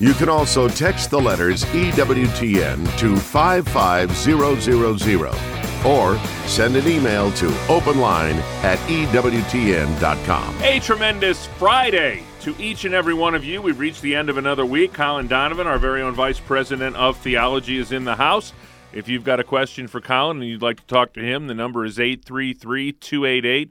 You can also text the letters EWTN to 55000 or send an email to openline at EWTN.com. A tremendous Friday to each and every one of you. We've reached the end of another week. Colin Donovan, our very own Vice President of Theology, is in the house. If you've got a question for Colin and you'd like to talk to him, the number is 833 288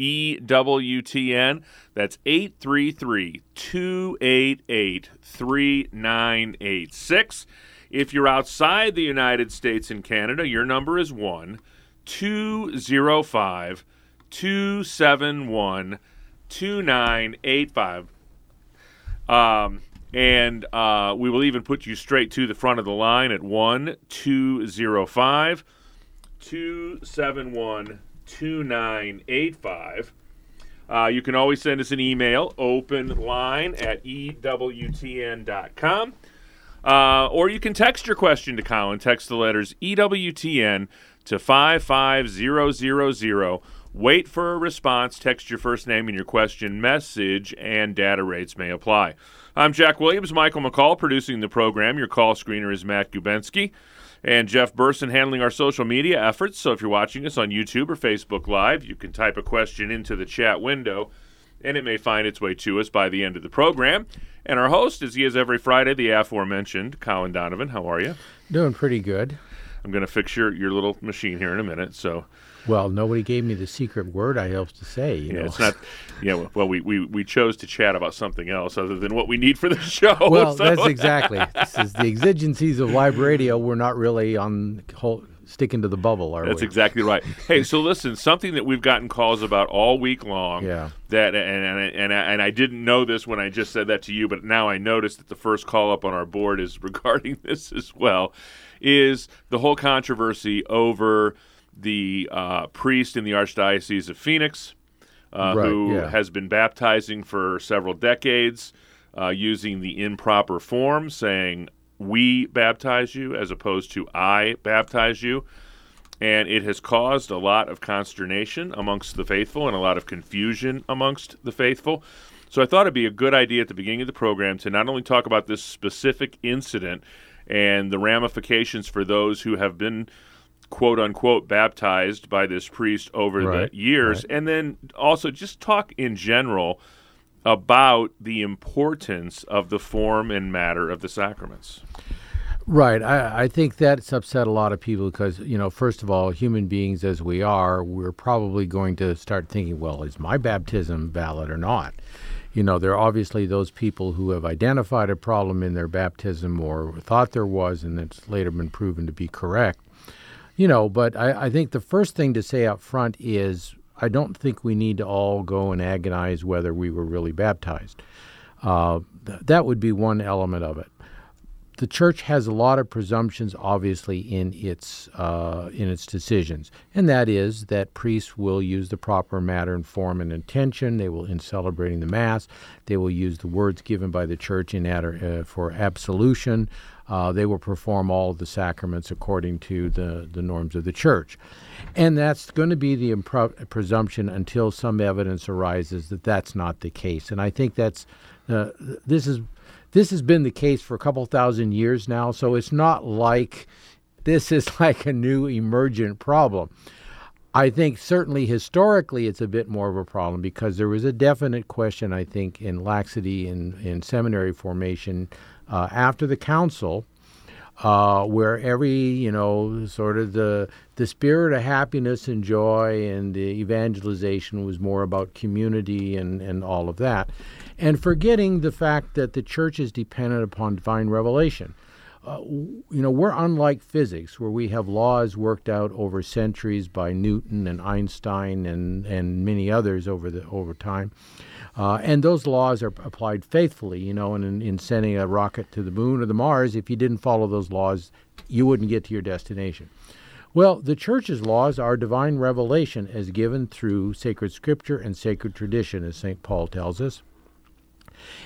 EWTN. That's 833 288 3986. If you're outside the United States and Canada, your number is 1 205 271 2985. Um, and uh, we will even put you straight to the front of the line at 1 205 271 2985. Uh, you can always send us an email, openline at EWTN.com. Uh, or you can text your question to Colin. Text the letters EWTN to 55000. Wait for a response. Text your first name and your question, message, and data rates may apply. I'm Jack Williams, Michael McCall producing the program. Your call screener is Matt Gubensky. And Jeff Burson handling our social media efforts. So if you're watching us on YouTube or Facebook Live, you can type a question into the chat window and it may find its way to us by the end of the program. And our host, as he is every Friday, the aforementioned Colin Donovan. How are you? Doing pretty good. I'm going to fix your, your little machine here in a minute. So, Well, nobody gave me the secret word. I hope to say, you yeah, know. it's not, yeah, well, we, we, we chose to chat about something else other than what we need for the show. well, So- that's exactly. this is the exigencies of live radio. We're not really on whole, sticking to the bubble, are That's we? exactly right. Hey, so listen, something that we've gotten calls about all week long. Yeah. That and and and I, and I didn't know this when I just said that to you, but now I noticed that the first call up on our board is regarding this as well. Is the whole controversy over the uh, priest in the Archdiocese of Phoenix, uh, Right, who yeah. has been baptizing for several decades, uh, using the improper form, saying "we baptize you" as opposed to "I baptize you." and it has caused a lot of consternation amongst the faithful and a lot of confusion amongst the faithful. So I thought it'd be a good idea at the beginning of the program to not only talk about this specific incident and the ramifications for those who have been quote unquote baptized by this priest over Right, the years and then also just talk in general about the importance of the form and matter of the sacraments. Right. I, I think that's upset a lot of people because, you know, first of all, human beings as we are, we're probably going to start thinking, well, is my baptism valid or not? You know, there are obviously those people who have identified a problem in their baptism or thought there was, and it's later been proven to be correct. You know, but I, I think the first thing to say up front is I don't think we need to all go and agonize whether we were really baptized. Uh, th- that would be one element of it the church has a lot of presumptions, obviously, in its uh, in its decisions, and that is that priests will use the proper matter and form and intention. They will, in celebrating the mass, they will use the words given by the church in adder, uh, for absolution. Uh, they will perform all the sacraments according to the the norms of the church, and that's going to be the impro- presumption until some evidence arises that that's not the case. And I think that's uh, this is this has been the case for a couple thousand years now, so it's not like this is like a new emergent problem. I think certainly historically it's a bit more of a problem because there was a definite question, I think, in laxity in, in seminary formation uh, after the council, uh, where every, you know, sort of the, the spirit of happiness and joy and the evangelization was more about community and, and all of that. And forgetting the fact that the church is dependent upon divine revelation. Uh, you know, we're unlike physics, where we have laws worked out over centuries by Newton and Einstein and, and many others over the over time. Uh, and those laws are applied faithfully, you know, in, in sending a rocket to the moon or the Mars, if you didn't follow those laws, you wouldn't get to your destination. Well, the church's laws are divine revelation as given through sacred scripture and sacred tradition, as St. Paul tells us.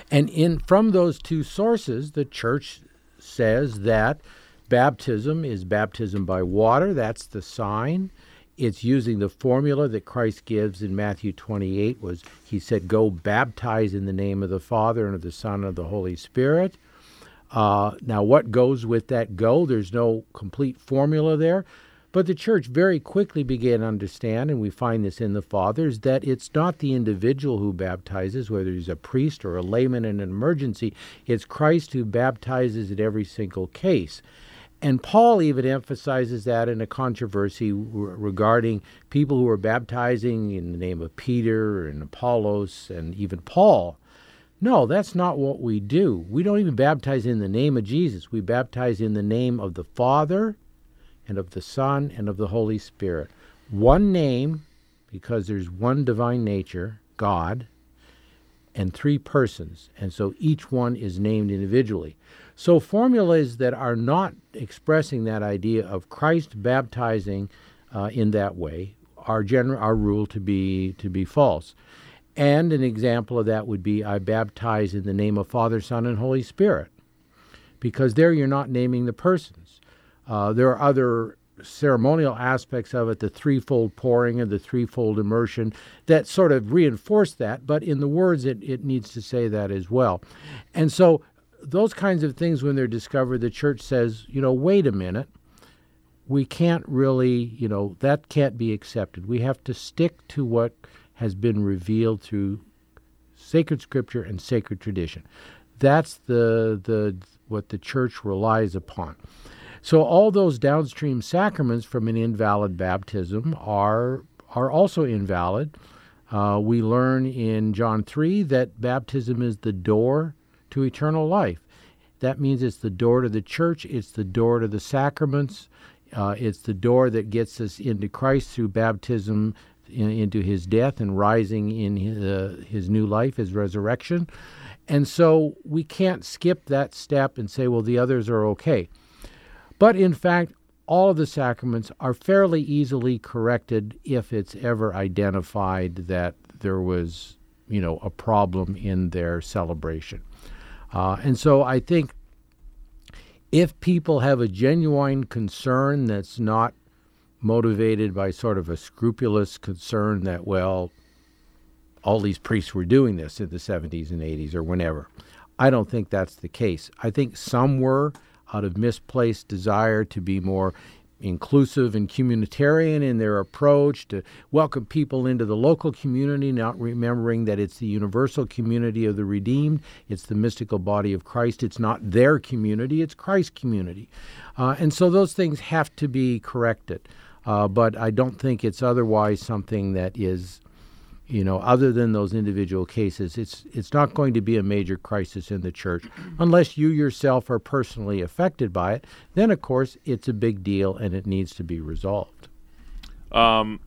And in from those two sources, the church says that baptism is baptism by water, that's the sign. It's using the formula that Christ gives in Matthew 28 was he said go baptize in the name of the Father and of the Son and of the Holy Spirit. Uh, now, what goes with that go? There's no complete formula there. But the church very quickly began to understand, and we find this in the fathers, that it's not the individual who baptizes, whether he's a priest or a layman in an emergency. It's Christ who baptizes in every single case. And Paul even emphasizes that in a controversy regarding people who are baptizing in the name of Peter and Apollos and even Paul. No, that's not what we do. We don't even baptize in the name of Jesus. We baptize in the name of the Father and of the Son and of the Holy Spirit. One name, because there's one divine nature, God, and three persons, and so each one is named individually. So formulas that are not expressing that idea of Christ baptizing uh, in that way are general are ruled to be to be false. And an example of that would be I baptize in the name of Father, Son, and Holy Spirit, because there you're not naming the persons. Uh, there are other ceremonial aspects of it, the threefold pouring and the threefold immersion, that sort of reinforce that, but in the words, it, it needs to say that as well. And so, those kinds of things, when they're discovered, the church says, you know, wait a minute. We can't really, you know, that can't be accepted. We have to stick to what has been revealed through sacred scripture and sacred tradition. That's the, the what the church relies upon. So all those downstream sacraments from an invalid baptism are are also invalid. Uh, we learn in John 3 that baptism is the door to eternal life. That means it's the door to the church, it's the door to the sacraments, uh, it's the door that gets us into Christ through baptism, in, into his death and rising in his, uh, his new life, his resurrection. And so we can't skip that step and say, well, the others are okay. But in fact, all of the sacraments are fairly easily corrected if it's ever identified that there was, you know, a problem in their celebration. Uh, and so I think if people have a genuine concern that's not motivated by sort of a scrupulous concern that, well, all these priests were doing this in the 70s and 80s or whenever. I don't think that's the case. I think some were out of misplaced desire to be more inclusive and communitarian in their approach to welcome people into the local community, not remembering that it's the universal community of the redeemed, it's the mystical body of Christ. It's not their community, it's Christ's community. Uh, and so those things have to be corrected. Uh, but I don't think it's otherwise something that is you know, other than those individual cases, it's it's not going to be a major crisis in the church unless you yourself are personally affected by it. Then, of course, it's a big deal and it needs to be resolved. Um,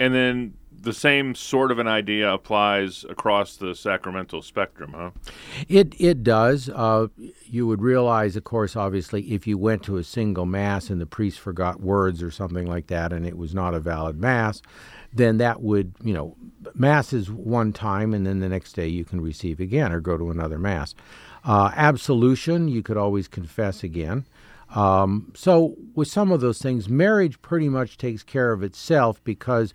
and then the same sort of an idea applies across the sacramental spectrum, huh? It it does. Uh, you would realize, of course, obviously, if you went to a single mass and the priest forgot words or something like that, and it was not a valid mass, then that would, you know, mass is one time, and then the next day you can receive again or go to another mass. Uh, absolution, you could always confess again. Um, so with some of those things, marriage pretty much takes care of itself because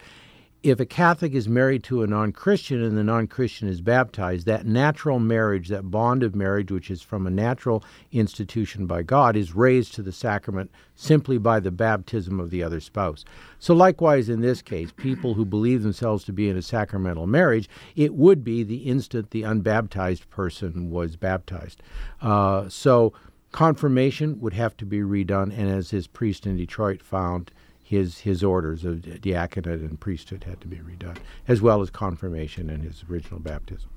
if a Catholic is married to a non Christian and the non Christian is baptized, that natural marriage, that bond of marriage, which is from a natural institution by God, is raised to the sacrament simply by the baptism of the other spouse. So, likewise, in this case, people who believe themselves to be in a sacramental marriage, it would be the instant the unbaptized person was baptized. Uh, so, confirmation would have to be redone, and as his priest in Detroit found, his his orders of diaconate and priesthood had to be redone, as well as confirmation and his original baptism.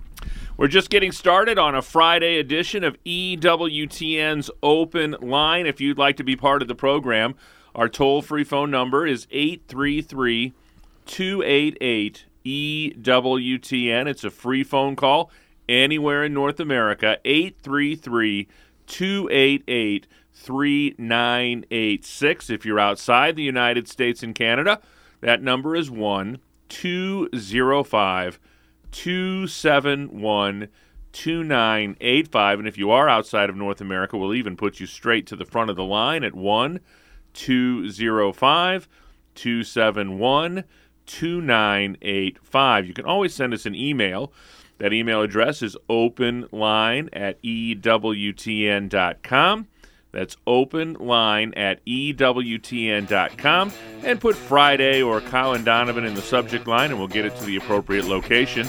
We're just getting started on a Friday edition of EWTN's Open Line. If you'd like to be part of the program, our toll free phone number is 833 288 EWTN. It's a free phone call anywhere in North America. 833 288 3986. If you're outside the United States and Canada, that number is 1 205 271 2985. And if you are outside of North America, we'll even put you straight to the front of the line at 1 205 271 2985. You can always send us an email. That email address is openline at ewtn.com. That's openline at ewtn.com. And put Friday or Colin Donovan in the subject line, and we'll get it to the appropriate location.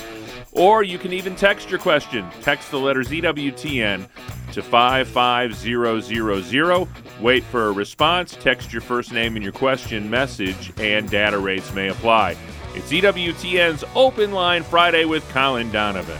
Or you can even text your question. Text the letters EWTN to 55000. Wait for a response. Text your first name and your question message, and data rates may apply. It's EWTN's Open Line Friday with Colin Donovan.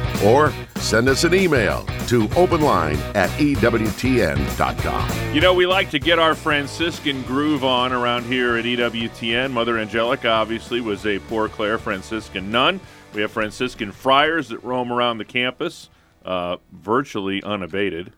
Or send us an email to openline at EWTN.com. You know, we like to get our Franciscan groove on around here at EWTN. Mother Angelica obviously was a Poor Clare Franciscan nun. We have Franciscan friars that roam around the campus, uh, virtually unabated.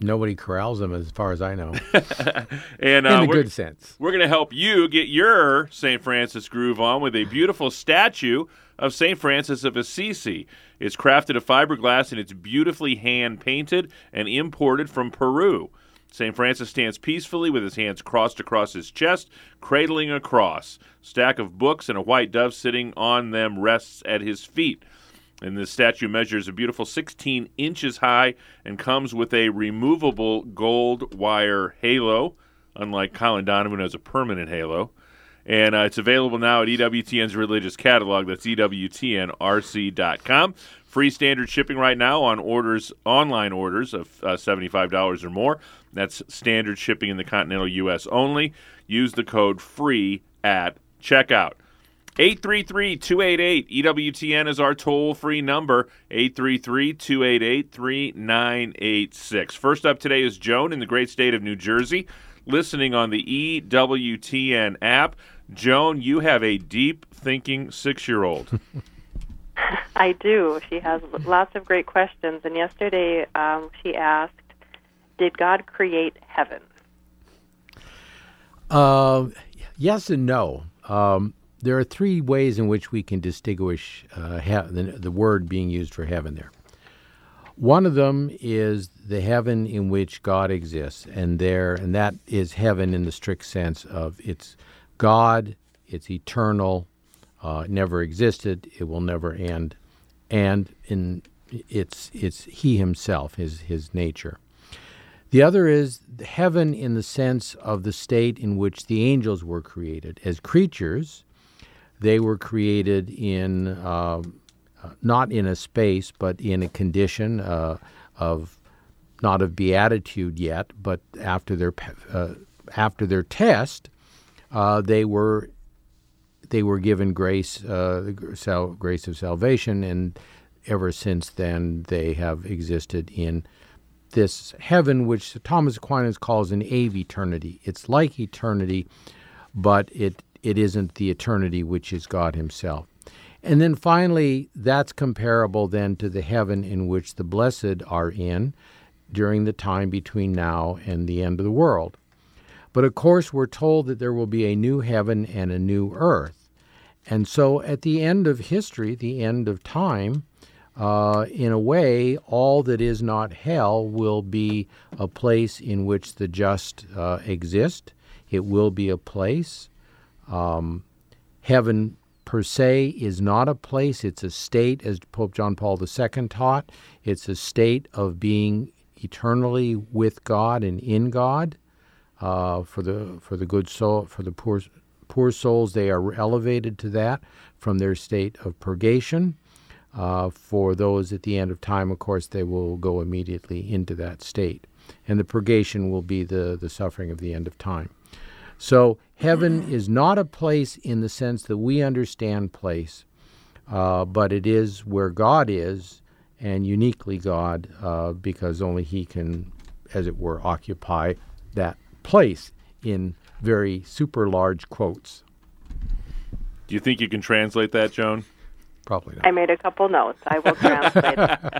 Nobody corrals them, as far as I know, And uh, in a good sense. We're going to help you get your St. Francis groove on with a beautiful statue of St. Francis of Assisi. It's crafted of fiberglass and it's beautifully hand painted and imported from Peru. St. Francis stands peacefully with his hands crossed across his chest, cradling a cross. Stack of books and a white dove sitting on them rests at his feet. And this statue measures a beautiful 16 inches high and comes with a removable gold wire halo, unlike Colin Donovan, who has a permanent halo. And uh, it's available now at EWTN's religious catalog. That's EWTNRC.com. Free standard shipping right now on orders, online orders of uh, $75 or more. That's standard shipping in the continental U.S. only. Use the code FREE at checkout. 833 288 EWTN is our toll free number. 833 288 3986. First up today is Joan in the great state of New Jersey, listening on the EWTN app. Joan, you have a deep thinking six year old. I do. She has lots of great questions. And yesterday um, she asked, Did God create heaven? Uh, yes and no. Um, there are three ways in which we can distinguish uh, he- the, the word being used for heaven there. One of them is the heaven in which God exists, and there, and that is heaven in the strict sense of it's God, it's eternal, uh, never existed, it will never end, and in it's it's He Himself, His His nature. The other is heaven in the sense of the state in which the angels were created. As creatures, they were created in uh, not in a space, but in a condition uh, of not of beatitude yet, but after their uh, after their test, uh, they were they were given grace, uh, sal- grace of salvation, and ever since then they have existed in this heaven, which Thomas Aquinas calls an aeviternity. It's like eternity, but it it isn't the eternity which is God Himself. And then finally, that's comparable then to the heaven in which the blessed are in during the time between now and the end of the world. But of course, we're told that there will be a new heaven and a new earth. And so at the end of history, the end of time, uh, in a way, all that is not hell will be a place in which the just uh, exist. It will be a place. Um, heaven per se is not a place, it's a state, as Pope John Paul II taught. It's a state of being eternally with God and in God. Uh, for the for the good soul, for the poor poor souls, they are elevated to that from their state of purgation. Uh, for those at the end of time, of course, they will go immediately into that state, and the purgation will be the the suffering of the end of time. So heaven is not a place in the sense that we understand place, uh, but it is where God is, and uniquely God, uh, because only He can, as it were, occupy that place in very super large quotes. Do you think you can translate that, Joan? Probably not. I made a couple notes. I will translate.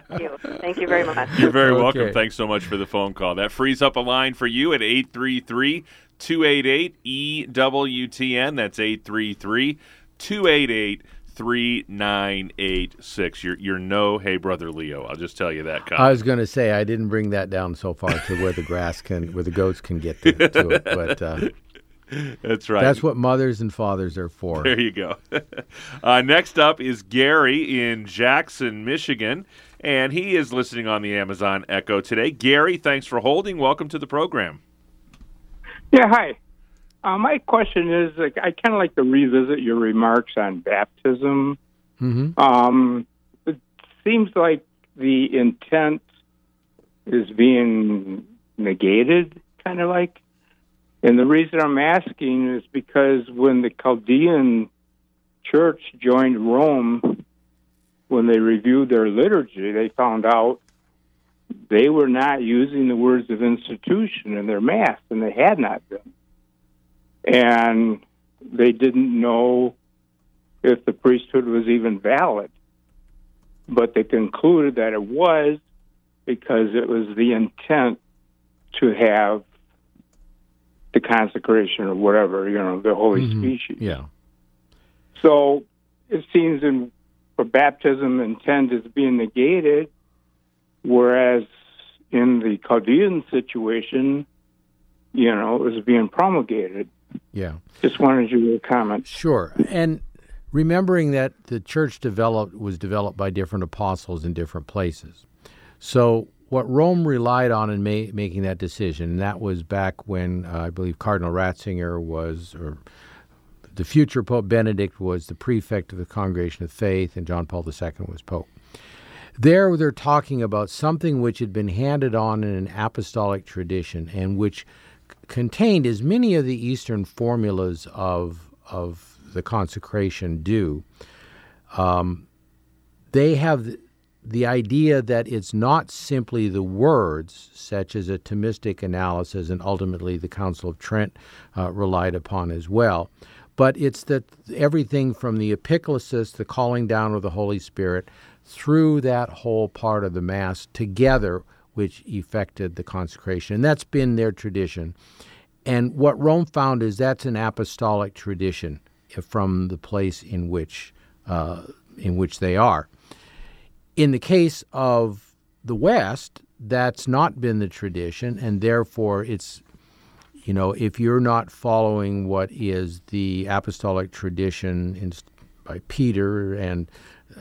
Thank you. Thank you very much. You're very Okay. welcome. Thanks so much for the phone call. That frees up a line for you at 833 288 EWTN. That's 833 288 3986. You're you're no hey brother Leo. I'll just tell you that. Kyle. I was going to say I didn't bring that down so far to where the grass can, where the goats can get to, to it, but uh, That's right. that's what mothers and fathers are for. There you go. uh, next up is Gary in Jackson, Michigan, and he is listening on the Amazon Echo today. Gary, thanks for holding. Welcome to the program. Yeah, hi. Uh, my question is, like, I kind of like to revisit your remarks on baptism. hmm Um, it seems like the intent is being negated, kind of like. And the reason I'm asking is because when the Chaldean church joined Rome, when they reviewed their liturgy, they found out they were not using the words of institution in their mass, and they had not been. And they didn't know if the priesthood was even valid. But they concluded that it was because it was the intent to have the consecration or whatever, you know, the holy Mhm. species. Yeah. So it seems in for baptism intent is being negated, whereas in the Chaldean situation, you know, it was being promulgated. Yeah. Just wanted you to comment. Sure. And remembering that the church developed was developed by different apostles in different places. So what Rome relied on in ma- making that decision, and that was back when uh, I believe Cardinal Ratzinger was, or the future Pope Benedict was the prefect of the Congregation of Faith, and John Paul II was Pope. There, they're talking about something which had been handed on in an apostolic tradition and which contained as many of the Eastern formulas of of the consecration do. Um, they have th- the idea that it's not simply the words, such as a Thomistic analysis, and ultimately the Council of Trent uh, relied upon as well, but it's that everything from the epiclesis, the calling down of the Holy Spirit, through that whole part of the Mass together, which effected the consecration. And that's been their tradition. And what Rome found is that's an apostolic tradition from the place in which uh, in which they are. In the case of the West, that's not been the tradition, and therefore it's you know if you're not following what is the apostolic tradition in, by Peter and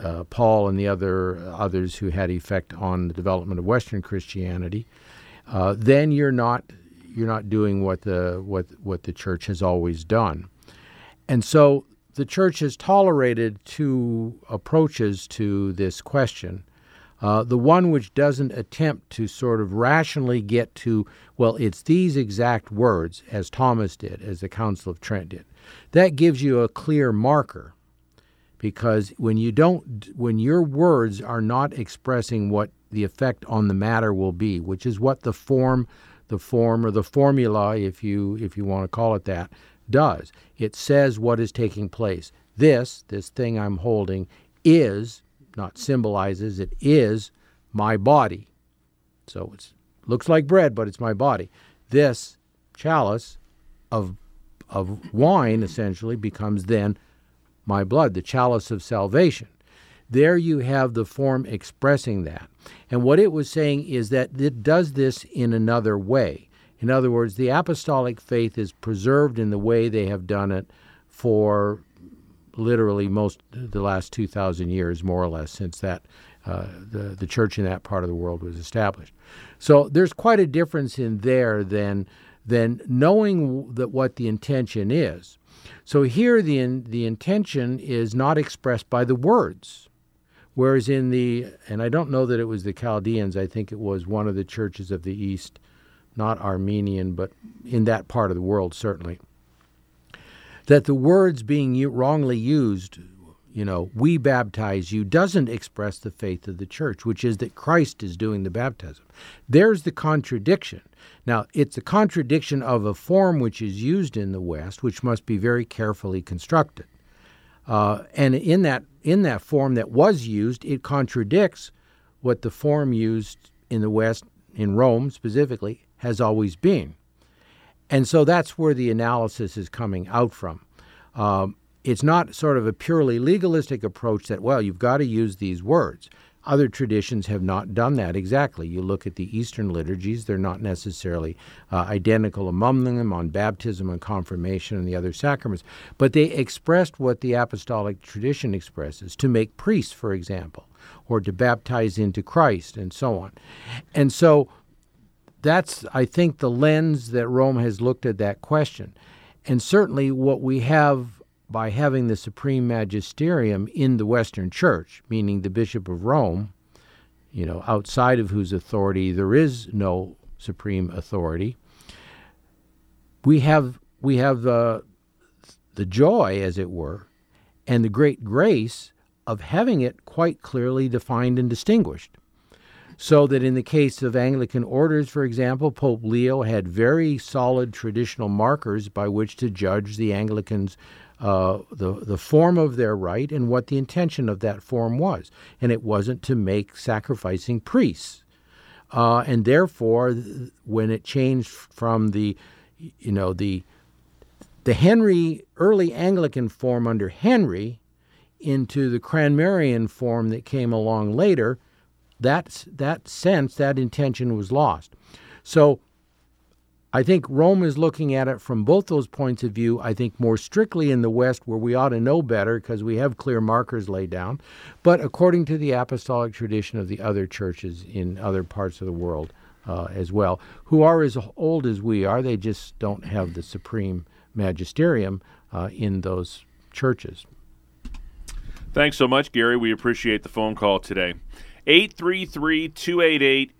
uh, Paul and the other others who had effect on the development of Western Christianity, uh, then you're not you're not doing what the what what the church has always done, and so the church has tolerated two approaches to this question. Uh, the one which doesn't attempt to sort of rationally get to, well, it's these exact words, as Thomas did, as the Council of Trent did. That gives you a clear marker because when you don't when your words are not expressing what the effect on the matter will be which is what the form the form or the formula if you if you want to call it that does. It says what is taking place. This this thing i'm holding is not symbolizes it is my body. So it looks like bread but it's my body. This chalice of of wine essentially becomes then my blood, the chalice of salvation. There you have the form expressing that. And what it was saying is that it does this in another way. In other words, the apostolic faith is preserved in the way they have done it for literally most the last 2,000 years, more or less, since that uh, the the church in that part of the world was established. So there's quite a difference in there than than knowing that what the intention is. So here the in, the intention is not expressed by the words. Whereas in the, and I don't know that it was the Chaldeans, I think it was one of the churches of the East, not Armenian, but in that part of the world certainly, that the words being wrongly used, you know, we baptize you, doesn't express the faith of the church, which is that Christ is doing the baptism. There's the contradiction. Now, it's a contradiction of a form which is used in the West, which must be very carefully constructed. Uh, and in that in that form that was used, it contradicts what the form used in the West, in Rome specifically, has always been. And so that's where the analysis is coming out from. Um, it's not sort of a purely legalistic approach that, well, you've got to use these words. Other traditions have not done that exactly. You look at the Eastern liturgies, they're not necessarily uh, identical among them on baptism and confirmation and the other sacraments, but they expressed what the apostolic tradition expresses to make priests, for example, or to baptize into Christ and so on. And so that's, I think, the lens that Rome has looked at that question. And certainly what we have by having the supreme magisterium in the Western Church, meaning the Bishop of Rome, you know, outside of whose authority there is no supreme authority, we have we have the the joy, as it were, and the great grace of having it quite clearly defined and distinguished. So that in the case of Anglican orders, for example, Pope Leo had very solid traditional markers by which to judge the Anglicans' uh, the, the form of their rite and what the intention of that form was. And it wasn't to make sacrificing priests. Uh, and therefore, when it changed from the, you know, the, the Henry, early Anglican form under Henry into the Cranmerian form that came along later, that, that sense, that intention was lost. So I think Rome is looking at it from both those points of view. I think more strictly in the West, where we ought to know better because we have clear markers laid down, but according to the apostolic tradition of the other churches in other parts of the world uh, as well, who are as old as we are, they just don't have the supreme magisterium uh, in those churches. Thanks so much, Gary. We appreciate the phone call today. 833 288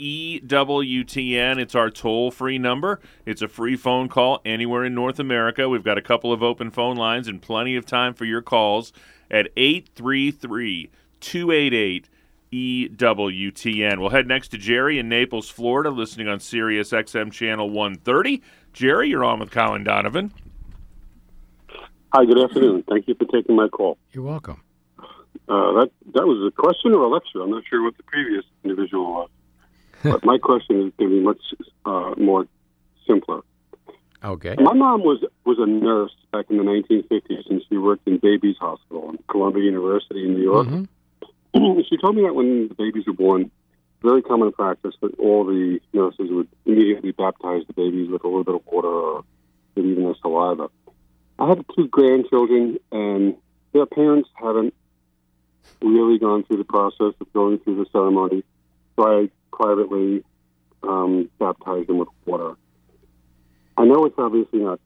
EWTN. It's our toll free number. It's a free phone call anywhere in North America. We've got a couple of open phone lines and plenty of time for your calls at 833 288 EWTN. We'll head next to Jerry in Naples, Florida, listening on Sirius XM Channel 130. Jerry, you're on with Colin Donovan. Hi, good afternoon. Thank you for taking my call. You're welcome. Uh, that that was a question or a lecture. I'm not sure what the previous individual was, but my question is going to be much uh, more simpler. Okay. My mom was was a nurse back in the 1950s, and she worked in Babies Hospital in Columbia University in New York. Mm-hmm. she told me that when the babies were born, very common practice that all the nurses would immediately baptize the babies with a little bit of water or even their saliva. I have two grandchildren, and their parents haven't really gone through the process of going through the ceremony. So I privately um, baptized them with water. I know it's obviously not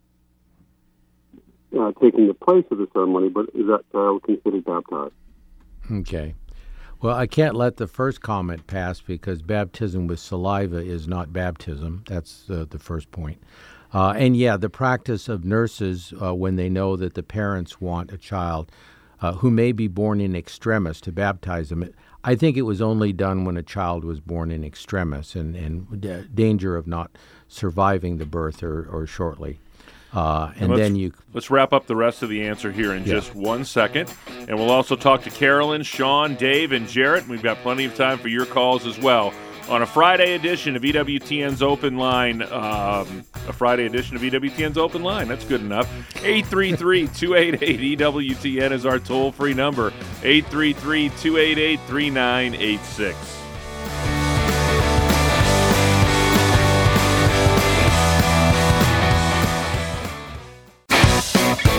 uh, taking the place of the ceremony, but is that child considered baptized? Okay. Well, I can't let the first comment pass because baptism with saliva is not baptism. That's uh, the first point. Uh, and yeah, the practice of nurses, uh, when they know that the parents want a child uh, who may be born in extremis to baptize them. I think it was only done when a child was born in extremis and, and d- danger of not surviving the birth or, or shortly. Uh, and, and then you let's wrap up the rest of the answer here in yeah. just one second, and we'll also talk to Carolyn, Sean, Dave, and Jarrett. We've got plenty of time for your calls as well on a Friday edition of EWTN's Open Line. Um, a Friday edition of EWTN's Open Line. That's good enough. 833 288 EWTN is our toll free number. 833 288 3986.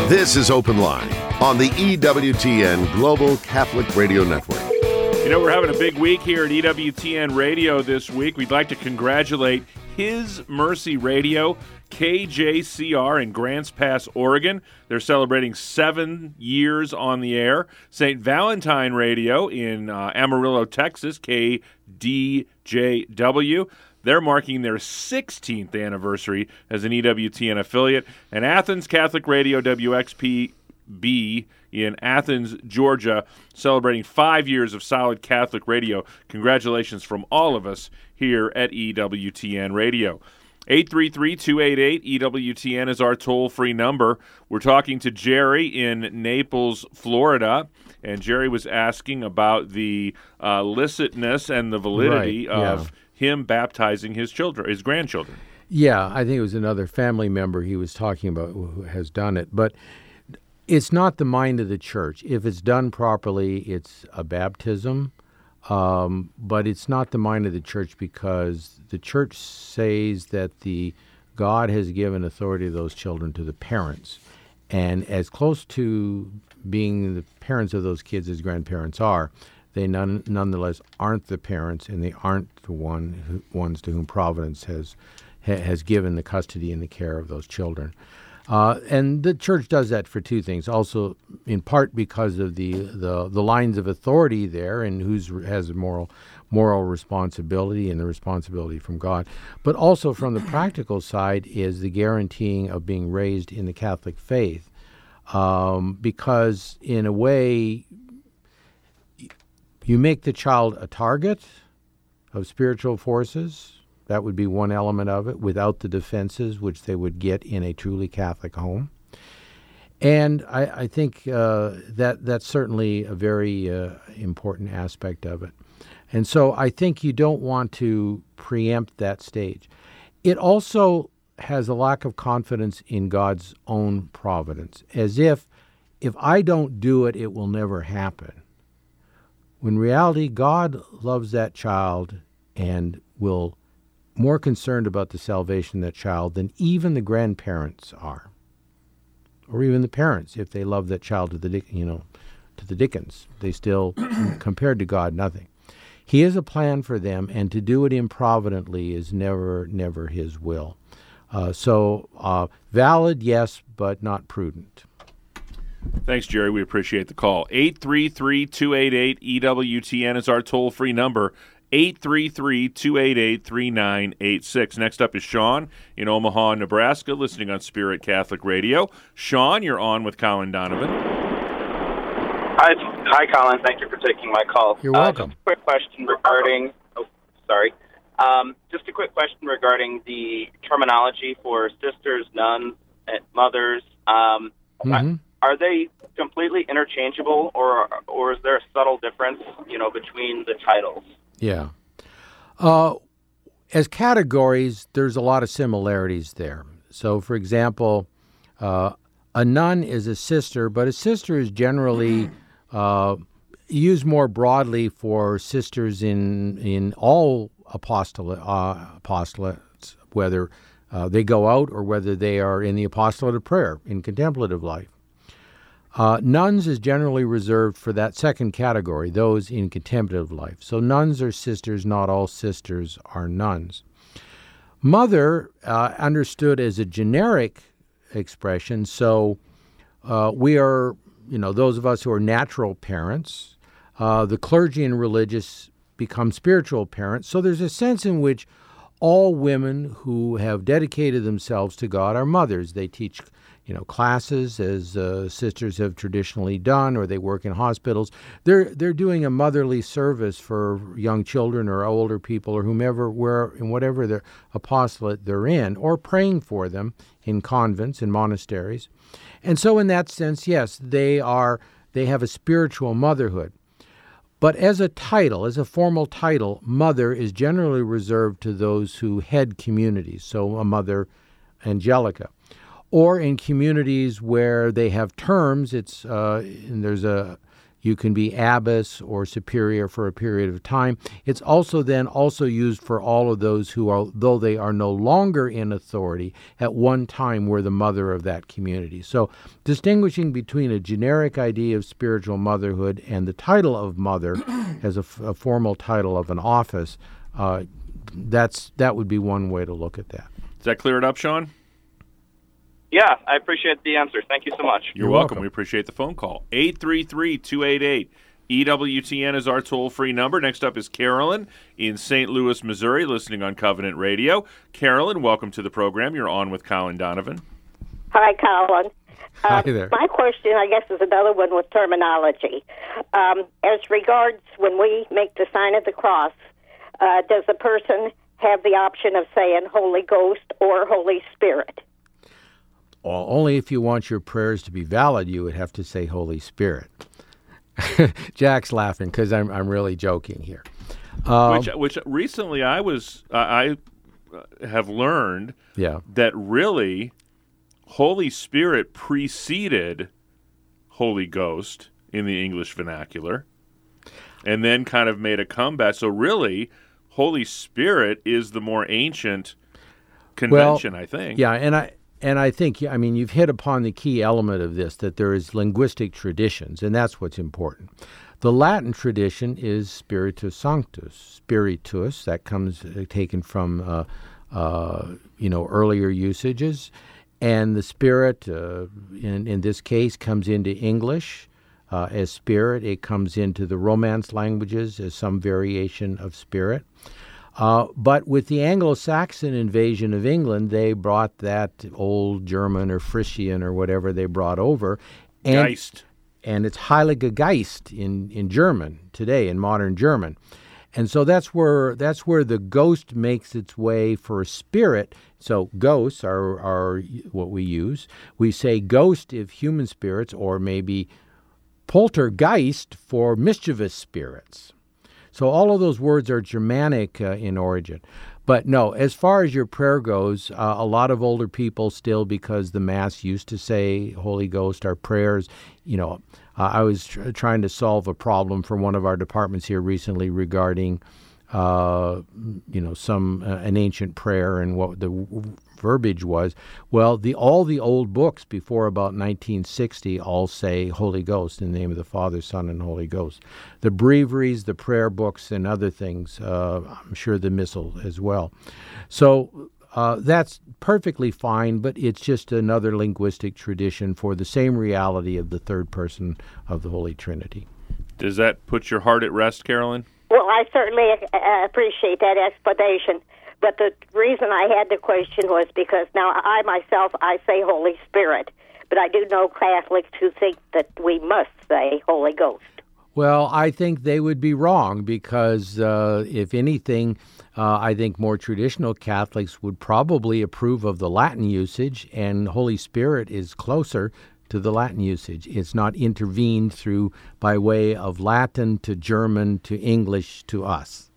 This is Open Line on the EWTN Global Catholic Radio Network. You know, we're having a big week here at EWTN Radio this week. We'd like to congratulate His Mercy Radio, KJCR in Grants Pass, Oregon. They're celebrating seven years on the air. St. Valentine Radio in uh, Amarillo, Texas, KDJW. They're marking their 16th anniversary as an EWTN affiliate. And Athens Catholic Radio, WXPB in Athens, Georgia, celebrating five years of solid Catholic radio. Congratulations from all of us here at EWTN Radio. 833 288 EWTN is our toll free number. We're talking to Jerry in Naples, Florida. And Jerry was asking about the uh, licitness and the validity Right, yeah. of him baptizing his children, his grandchildren. Yeah, I think it was another family member he was talking about who has done it. But it's not the mind of the church. If it's done properly, it's a baptism. Um, but it's not the mind of the church because the church says that the God has given authority of those children to the parents, and as close to being the parents of those kids as grandparents are, they none, nonetheless aren't the parents, and they aren't the one who, ones to whom Providence has ha, has given the custody and the care of those children. Uh, and the church does that for two things. Also, in part because of the, the, the lines of authority there and who has moral moral responsibility and the responsibility from God, but also from the practical side is the guaranteeing of being raised in the Catholic faith. Um, because in a way, you make the child a target of spiritual forces. That would be one element of it, without the defenses which they would get in a truly Catholic home. And I, I think uh, that that's certainly a very uh, important aspect of it. And so I think you don't want to preempt that stage. It also has a lack of confidence in God's own providence, as if if I don't do it, it will never happen. When reality, God loves that child and will more concerned about the salvation of that child than even the grandparents are, or even the parents if they love that child to the you know to the dickens. They still, compared to God, nothing. He has a plan for them, and to do it improvidently is never, never His will. Uh, so, uh, valid, yes, but not prudent. Thanks, Jerry. We appreciate the call. 833 288 EWTN is our toll free number. 833 288 3986. Next up is Sean in Omaha, Nebraska, listening on Spirit Catholic Radio. Sean, you're on with Colin Donovan. Hi, hi, Colin. Thank you for taking my call. You're Uh, welcome. just a quick question regarding. Oh, sorry. Um, just a quick question regarding the terminology for sisters, nuns, and mothers. Um, Mhm. Are they completely interchangeable, or or is there a subtle difference, you know, between the titles? Yeah. Uh, as categories, there's a lot of similarities there. So, for example, uh, a nun is a sister, but a sister is generally uh, used more broadly for sisters in in all apostolate, uh, apostolates, whether uh, they go out or whether they are in the apostolate of prayer in contemplative life. Uh, nuns is generally reserved for that second category, those in contemplative life. So nuns are sisters, not all sisters are nuns. Mother, uh, understood as a generic expression, so uh, we are, you know, those of us who are natural parents, uh, the clergy and religious become spiritual parents. So there's a sense in which all women who have dedicated themselves to God are mothers. They teach, you know, classes as uh, sisters have traditionally done, or they work in hospitals. They're they're doing a motherly service for young children or older people or whomever, where in whatever their apostolate they're in, or praying for them in convents and monasteries. And so, in that sense, yes, they are they have a spiritual motherhood. But as a title, as a formal title, mother is generally reserved to those who head communities, so a mother angelica. Or in communities where they have terms, it's uh, and there's a You can be abbess or superior for a period of time. It's also then also used for all of those who are, though they are no longer in authority, at one time were the mother of that community. So, distinguishing between a generic idea of spiritual motherhood and the title of mother as a, f- a formal title of an office, uh, that's that would be one way to look at that. Does that clear it up, Sean? Yeah, I appreciate the answer. Thank you so much. You're, You're welcome. welcome. We appreciate the phone call. 833 288 EWTN is our toll free number. Next up is Carolyn in St. Louis, Missouri, listening on Covenant Radio. Carolyn, welcome to the program. You're on with Colin Donovan. Hi, Colin. Hi Um, there. My question, I guess, is another one with terminology. Um, as regards when we make the sign of the cross, uh, does the person have the option of saying Holy Ghost or Holy Spirit? Well, only if you want your prayers to be valid, you would have to say Holy Spirit. Jack's laughing because I'm, I'm really joking here. Um, which, which recently I was, uh, I have learned yeah. that really Holy Spirit preceded Holy Ghost in the English vernacular and then kind of made a comeback. So, really, Holy Spirit is the more ancient convention, I think. Yeah, and I and I think I mean you've hit upon the key element of this that there is linguistic traditions, and that's what's important. The Latin tradition is Spiritus Sanctus, Spiritus that comes uh, taken from uh, uh, you know earlier usages, and the Spirit uh, in in this case comes into English. Uh, as spirit, it comes into the Romance languages as some variation of spirit. Uh, but with the Anglo Saxon invasion of England, they brought that old German or Frisian or whatever they brought over. And, Geist. and it's Heilige Geist in, in German today, in modern German. And so that's where that's where the ghost makes its way for a spirit. So ghosts are, are what we use. We say ghost if human spirits, or maybe poltergeist for mischievous spirits. So all of those words are Germanic uh, in origin. But no, as far as your prayer goes, uh, a lot of older people still, because the Mass used to say Holy Ghost, our prayers, you know, uh, I was tr- trying to solve a problem for one of our departments here recently regarding, uh, you know, some uh, an ancient prayer and what the verbiage was. Well, the all the old books before about 1960 all say Holy Ghost in the name of the Father, Son, and Holy Ghost. The breviaries, the prayer books, and other things. Uh, I'm sure the Missal as well. So. Uh, that's perfectly fine, but it's just another linguistic tradition for the same reality of the third person of the Holy Trinity. Does that put your heart at rest, Carolyn? Well, I certainly uh, appreciate that explanation. But the reason I had the question was because now I myself I say Holy Spirit, but I do know Catholics who think that we must say Holy Ghost. Well, I think they would be wrong because, uh, if anything, uh, I think more traditional Catholics would probably approve of the Latin usage, and Holy Spirit is closer to the Latin usage. It's not intervened through by way of Latin to German to English to us.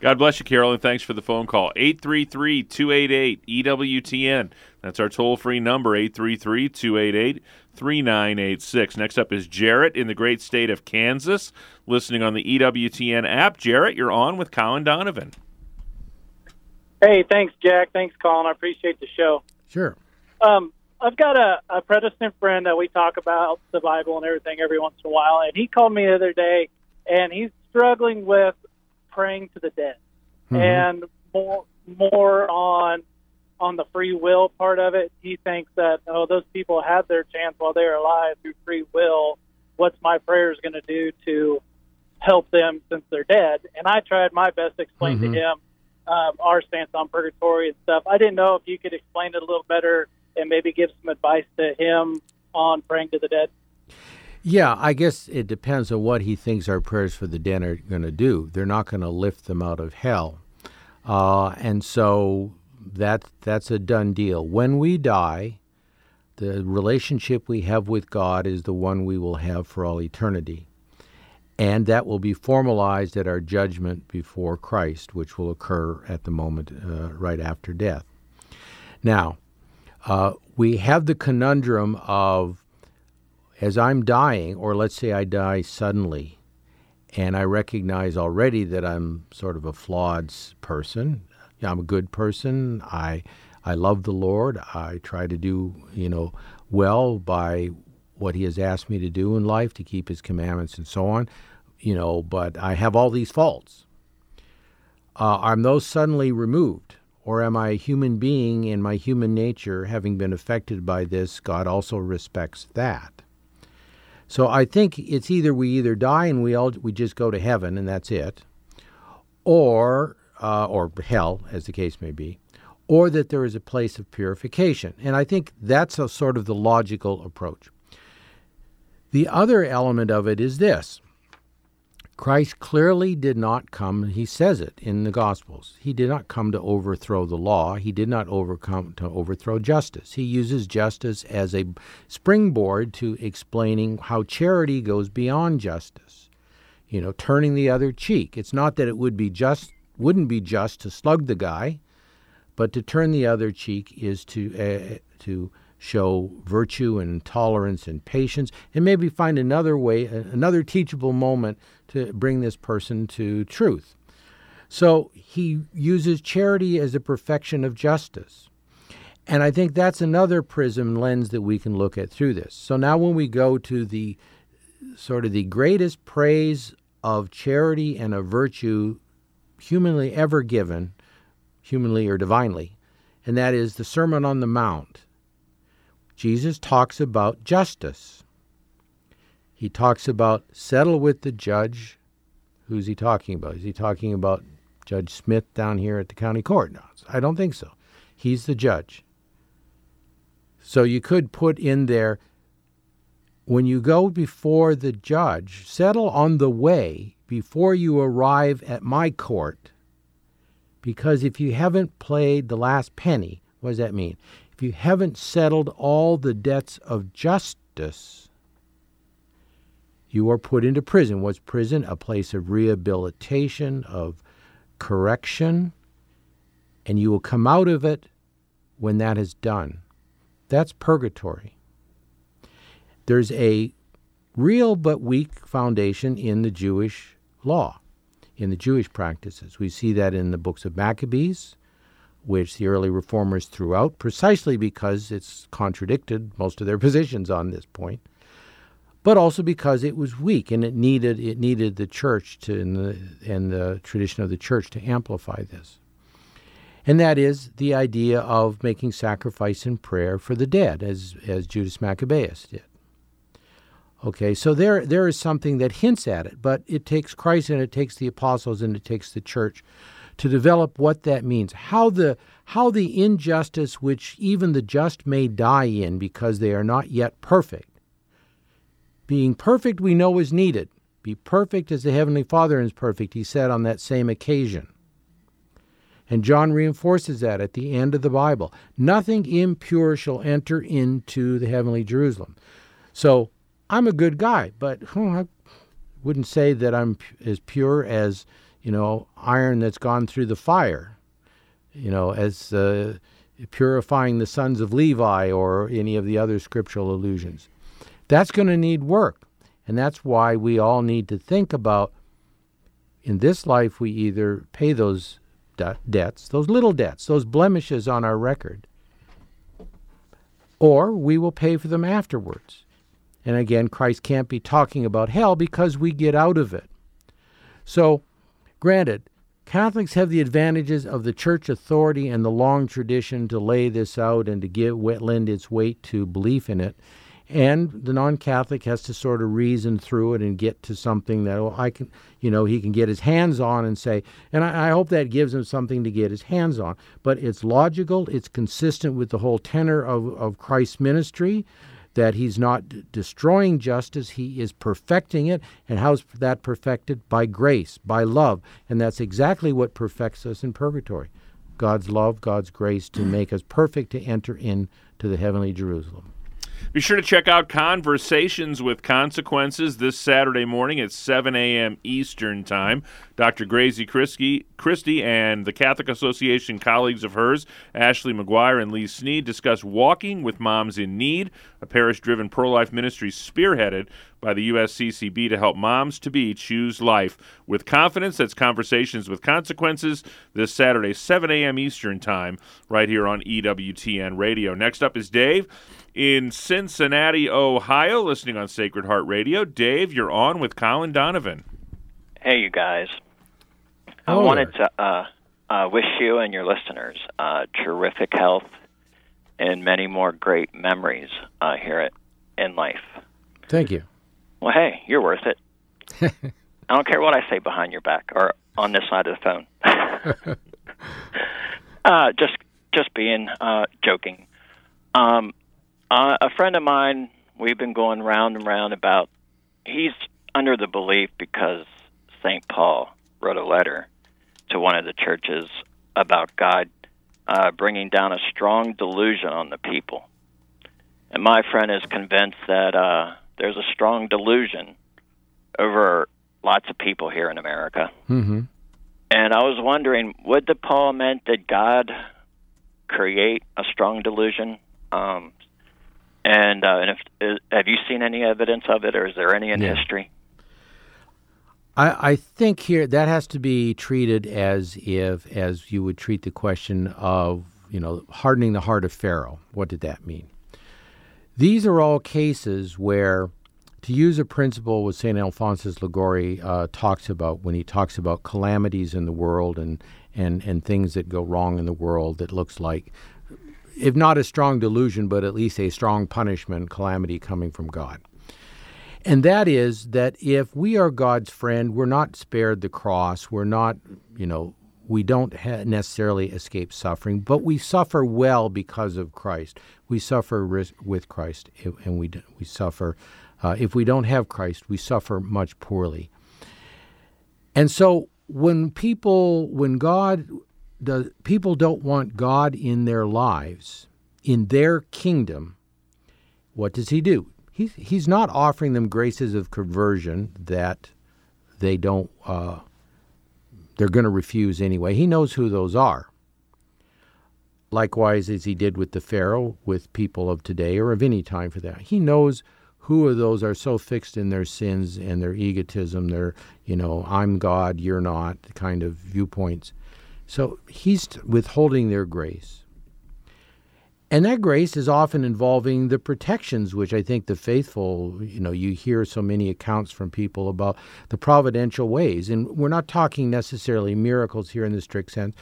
God bless you, Carolyn. Thanks for the phone call. 833 288 EWTN. That's our toll free number, 833 288 3986. Next up is Jarrett in the great state of Kansas, listening on the EWTN app. Jarrett, you're on with Colin Donovan. Hey, thanks, Jack. Thanks, Colin. I appreciate the show. Sure. Um, I've got a, a Protestant friend that we talk about the Bible and everything every once in a while, and he called me the other day, and he's struggling with praying to the dead Mhm. and more more on on the free will part of it. He thinks that oh, those people had their chance while they were alive through free will. What's my prayers going to do to help them since they're dead? And I tried my best to explain Mhm. to him um, our stance on purgatory and stuff. I didn't know if you could explain it a little better and maybe give some advice to him on praying to the dead. Yeah, I guess it depends on what he thinks our prayers for the dead are going to do. They're not going to lift them out of hell, uh, and so that that's a done deal. When we die, the relationship we have with God is the one we will have for all eternity, and that will be formalized at our judgment before Christ, which will occur at the moment uh, right after death. Now, uh, we have the conundrum of as I'm dying, or let's say I die suddenly, and I recognize already that I'm sort of a flawed person. I'm a good person. I I love the Lord. I try to do you know well by what He has asked me to do in life to keep His commandments and so on. You know, but I have all these faults. Uh, are those suddenly removed? Or am I a human being in my human nature, having been affected by this? God also respects that. So I think it's either we either die and we all we just go to heaven and that's it, or uh, or hell, as the case may be, or that there is a place of purification. And I think that's a sort of the logical approach. The other element of it is this Christ clearly did not come, he says it in the Gospels. He did not come to overthrow the law. He did not overcome to overthrow justice. He uses justice as a springboard to explaining how charity goes beyond justice. You know, turning the other cheek. It's not that it would be just wouldn't be just to slug the guy, but to turn the other cheek is to uh, to show virtue and tolerance and patience, and maybe find another way, another teachable moment to bring this person to truth. So he uses charity as a perfection of justice. And I think that's another prism lens that we can look at through this. So now when we go to the sort of the greatest praise of charity and of virtue humanly ever given, humanly or divinely, and that is the Sermon on the Mount. Jesus talks about justice. He talks about settle with the judge. Who's he talking about? Is he talking about Judge Smith down here at the county court? No, I don't think so. He's the judge. So you could put in there when you go before the judge, settle on the way before you arrive at my court. Because if you haven't played the last penny, what does that mean? If you haven't settled all the debts of justice, you are put into prison. Was prison a place of rehabilitation, of correction? And you will come out of it when that is done. That's purgatory. There's a real but weak foundation in the Jewish law, in the Jewish practices. We see that in the books of Maccabees, which the early reformers threw out precisely because it's contradicted most of their positions on this point but also because it was weak and it needed it needed the church to and the, and the tradition of the church to amplify this. And that is the idea of making sacrifice and prayer for the dead, as as Judas Maccabeus did. Okay, so there there is something that hints at it, but it takes Christ and it takes the apostles and it takes the church to develop what that means. How the how the injustice which even the just may die in because they are not yet perfect being perfect we know is needed. Be perfect as the Heavenly Father is perfect, he said on that same occasion. And John reinforces that at the end of the Bible. Nothing impure shall enter into the heavenly Jerusalem. So I'm a good guy, but I wouldn't say that I'm as pure as, you know, iron that's gone through the fire, you know, as uh, purifying the sons of Levi or any of the other scriptural allusions. That's going to need work. And that's why we all need to think about in this life, we either pay those de- debts, those little debts, those blemishes on our record, or we will pay for them afterwards. And again, Christ can't be talking about hell because we get out of it. So, granted, Catholics have the advantages of the church authority and the long tradition to lay this out and to give lend its weight to belief in it. And the non-Catholic has to sort of reason through it and get to something that well, I can, you know, he can get his hands on and say. And I, I hope that gives him something to get his hands on. But it's logical. It's consistent with the whole tenor of, of Christ's ministry that he's not d- destroying justice, he is perfecting it. And how's that perfected? By grace, by love. And that's exactly what perfects us in purgatory God's love, God's grace to make us perfect to enter into the heavenly Jerusalem. Be sure to check out Conversations with Consequences this Saturday morning at 7 a.m. Eastern Time. Dr. Christie, Christie and the Catholic Association colleagues of hers, Ashley McGuire and Lee Sneed, discuss Walking with Moms in Need, a parish driven pro life ministry spearheaded by the USCCB to help moms to be choose life with confidence. That's Conversations with Consequences this Saturday, 7 a.m. Eastern Time, right here on EWTN Radio. Next up is Dave in Cincinnati, Ohio, listening on Sacred Heart Radio. Dave, you're on with Colin Donovan. Hey, you guys. I wanted to uh, uh, wish you and your listeners uh, terrific health and many more great memories uh, here at, in life. Thank you. Well, hey, you're worth it. I don't care what I say behind your back or on this side of the phone. uh, just, just being uh, joking. Um, uh, a friend of mine, we've been going round and round about. He's under the belief because St. Paul wrote a letter to one of the churches about God uh, bringing down a strong delusion on the people. And my friend is convinced that uh, there's a strong delusion over lots of people here in America. Mm-hmm. And I was wondering, would the Paul meant that God create a strong delusion? Um, and uh, and if is, have you seen any evidence of it, or is there any in Yeah. history? I, I think here that has to be treated as if as you would treat the question of you know hardening the heart of Pharaoh. What did that mean? These are all cases where, to use a principle what Saint Alphonsus Liguori uh, talks about when he talks about calamities in the world and and and things that go wrong in the world that looks like, if not a strong delusion, but at least a strong punishment, calamity coming from God. And that is that if we are God's friend, we're not spared the cross. We're not, you know, we don't ha- necessarily escape suffering, but we suffer well because of Christ. We suffer with Christ, and we we suffer. Uh, if we don't have Christ, we suffer much poorly. And so when people, when God, does, people don't want God in their lives, in their kingdom, what does He do? He's, he's not offering them graces of conversion that they don't, uh, they're going to refuse anyway. He knows who those are. Likewise, as he did with the Pharaoh, with people of today or of any time for that. He knows who of those are so fixed in their sins and their egotism, their, you know, I'm God, you're not kind of viewpoints. So he's withholding their grace. And that grace is often involving the protections, which I think the faithful, you know, you hear so many accounts from people about the providential ways. And we're not talking necessarily miracles here in the strict sense,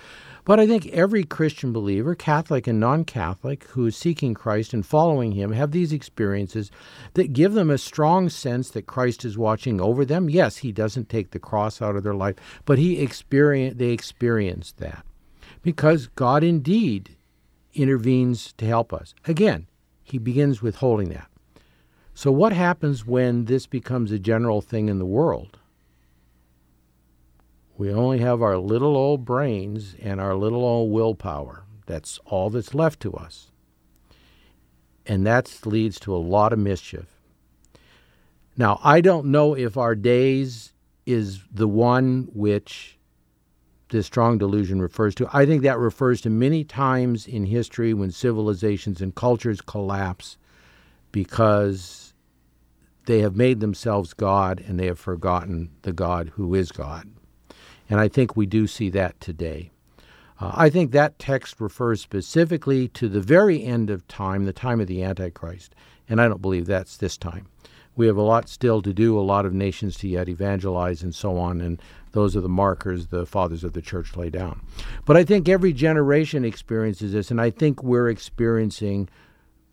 but I think every Christian believer, Catholic and non Catholic, who is seeking Christ and following Him have these experiences that give them a strong sense that Christ is watching over them. Yes, He doesn't take the cross out of their life, but he experience, they experience that because God indeed intervenes to help us. Again, he begins with holding that. So, what happens when this becomes a general thing in the world? We only have our little old brains and our little old willpower. That's all that's left to us. And that leads to a lot of mischief. Now, I don't know if our days is the one which this strong delusion refers to. I think that refers to many times in history when civilizations and cultures collapse because they have made themselves God and they have forgotten the God who is God. And I think we do see that today. Uh, I think that text refers specifically to the very end of time, the time of the Antichrist. And I don't believe that's this time. We have a lot still to do, a lot of nations to yet evangelize, and so on. And those are the markers the fathers of the church lay down. But I think every generation experiences this, and I think we're experiencing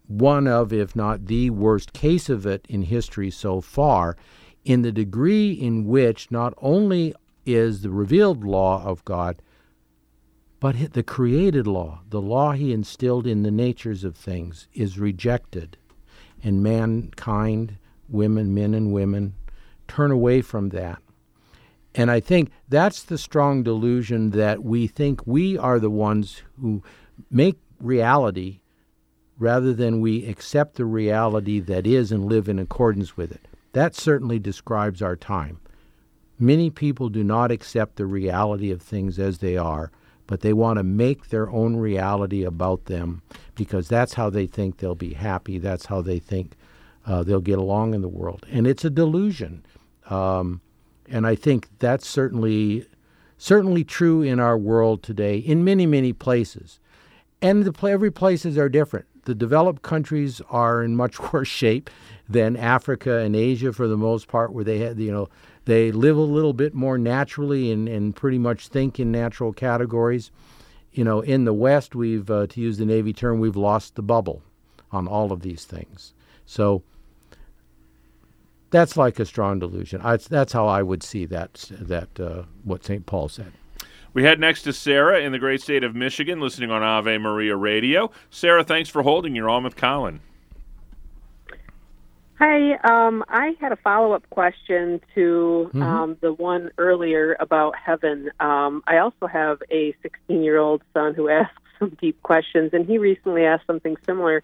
one of, if not the worst case of it in history so far, in the degree in which not only is the revealed law of God, but the created law, the law he instilled in the natures of things, is rejected. And mankind, women, men and women, turn away from that. And I think that's the strong delusion that we think we are the ones who make reality rather than we accept the reality that is and live in accordance with it. That certainly describes our time. Many people do not accept the reality of things as they are, but they want to make their own reality about them because that's how they think they'll be happy. That's how they think uh, they'll get along in the world. And it's a delusion. Um, and I think that's certainly certainly true in our world today in many many places. And the, every places are different. The developed countries are in much worse shape than Africa and Asia for the most part, where they had you know they live a little bit more naturally and, and pretty much think in natural categories. You know, in the West, we've, uh, to use the Navy term, we've lost the bubble on all of these things. So that's like a strong delusion. I, that's how I would see that, that uh, what St. Paul said. We head next to Sarah in the great state of Michigan, listening on Ave Maria Radio. Sarah, thanks for holding. You're on with Colin. Hi, um, I had a follow up question to Mm-hmm. um, the one earlier about heaven. Um, I also have a 16 year old son who asks some deep questions, and he recently asked something similar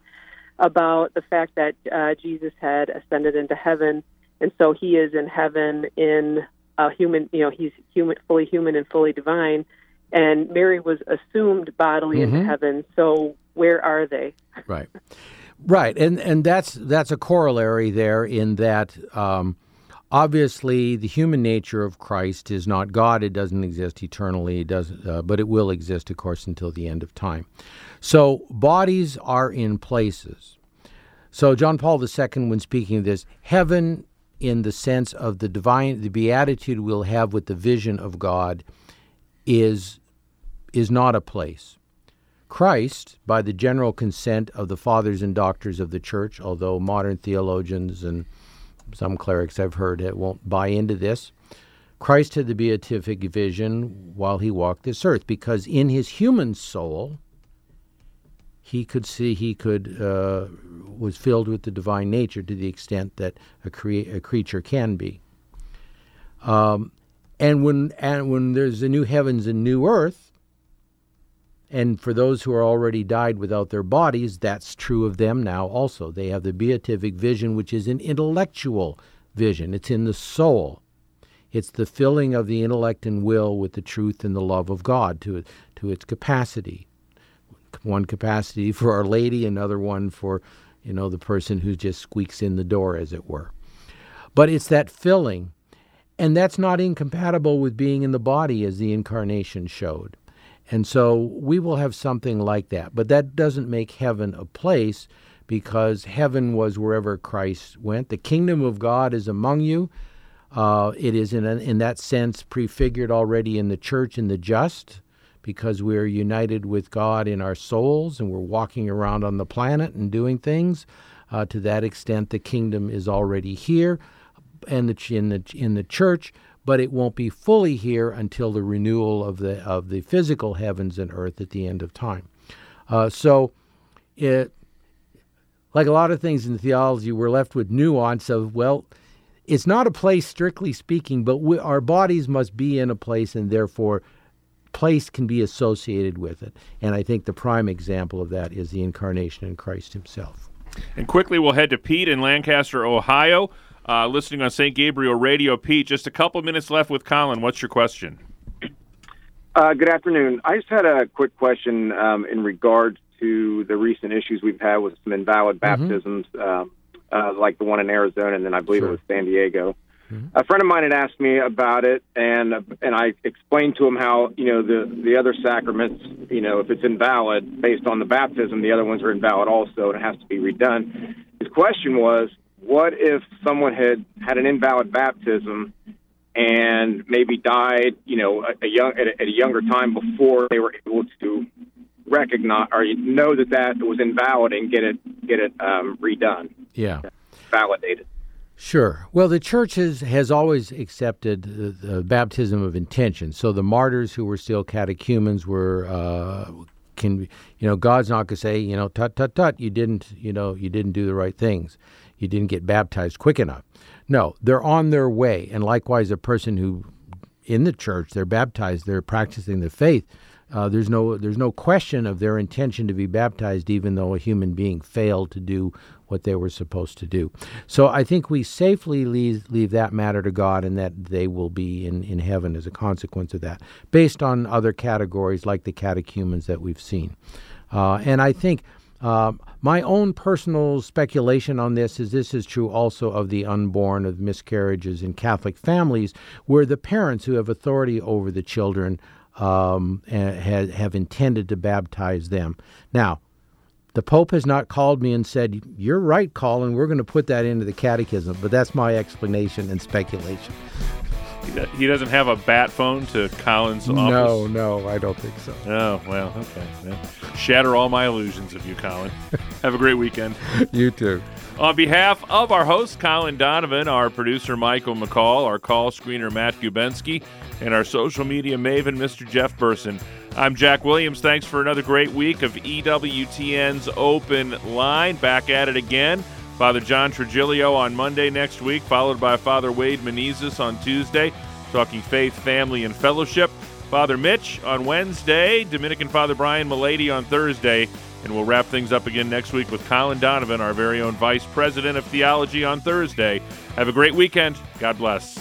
about the fact that uh, Jesus had ascended into heaven, and so he is in heaven in a human, you know, he's human, fully human and fully divine, and Mary was assumed bodily into Mhm. heaven. So where are they? Right. Right, and and that's that's a corollary there in that um, obviously the human nature of Christ is not God; it doesn't exist eternally. It does, uh, but it will exist, of course, until the end of time. So bodies are in places. So John Paul II, when speaking of this, heaven in the sense of the divine, the beatitude we'll have with the vision of God, is is not a place. Christ, by the general consent of the fathers and doctors of the church, although modern theologians and some clerics I've heard won't buy into this, Christ had the beatific vision while he walked this earth because in his human soul he could see he could uh, was filled with the divine nature to the extent that a, crea- a creature can be. Um, and when and when there's a new heavens and new earth, and for those who are already died without their bodies, that's true of them now also. They have the beatific vision, which is an intellectual vision, it's in the soul. It's the filling of the intellect and will with the truth and the love of God to, to its capacity. One capacity for Our Lady, another one for, you know, the person who just squeaks in the door, as it were. But it's that filling, and that's not incompatible with being in the body, as the incarnation showed. And so we will have something like that. But that doesn't make heaven a place because heaven was wherever Christ went. The kingdom of God is among you. Uh, it is, in, a, in that sense, prefigured already in the church in the just because we're united with God in our souls and we're walking around on the planet and doing things. Uh, to that extent, the kingdom is already here and the, in, the, in the church but it won't be fully here until the renewal of the of the physical heavens and earth at the end of time. Uh, so, it like a lot of things in theology, we're left with nuance of well, it's not a place strictly speaking, but we, our bodies must be in a place, and therefore, place can be associated with it. And I think the prime example of that is the incarnation in Christ Himself. And quickly, we'll head to Pete in Lancaster, Ohio uh, listening on St. Gabriel Radio. Pete, just a couple minutes left with Colin. What's your question? Uh, good afternoon. I just had a quick question um, in regards to the recent issues we've had with some invalid Mm-hmm. baptisms, um, uh, like the one in Arizona, and then I believe Sure. it was San Diego. Mm-hmm. A friend of mine had asked me about it, and and I explained to him how you know the the other sacraments, you know, if it's invalid based on the baptism, the other ones are invalid also, and it has to be redone. His question was, what if someone had had an invalid baptism and maybe died, you know, a, a young at a, at a younger time before they were able to recognize or know that that was invalid and get it get it um, redone, Yeah. validated. Sure. Well, the church has, has always accepted the, the baptism of intention. So the martyrs who were still catechumens were uh, can you know God's not going to say you know tut tut tut you didn't you know you didn't do the right things, you didn't get baptized quick enough. No, they're on their way, and likewise a person who in the church they're baptized, they're practicing the faith. uh, there's no there's no question of their intention to be baptized, even though a human being failed to do what they were supposed to do. So I think we safely leave, leave that matter to God and that they will be in, in heaven as a consequence of that, based on other categories like the catechumens that we've seen. Uh, and I think uh, my own personal speculation on this is this is true also of the unborn, of miscarriages in Catholic families, where the parents who have authority over the children um, have, have intended to baptize them. Now, the Pope has not called me and said, You're right, Colin, we're going to put that into the catechism, but that's my explanation and speculation. He doesn't have a bat phone to Colin's office? No, no, I don't think so. Oh, well, okay. Shatter all my illusions of you, Colin. have a great weekend. you too. On behalf of our host, Colin Donovan, our producer, Michael McCall, our call screener, Matt Gubensky, and our social media maven, Mr. Jeff Burson, I'm Jack Williams. Thanks for another great week of EWTN's Open Line. Back at it again. Father John Trigilio on Monday next week, followed by Father Wade Menezes on Tuesday, talking faith, family, and fellowship. Father Mitch on Wednesday, Dominican Father Brian Mullady on Thursday, and we'll wrap things up again next week with Colin Donovan, our very own Vice President of Theology, on Thursday. Have a great weekend. God bless.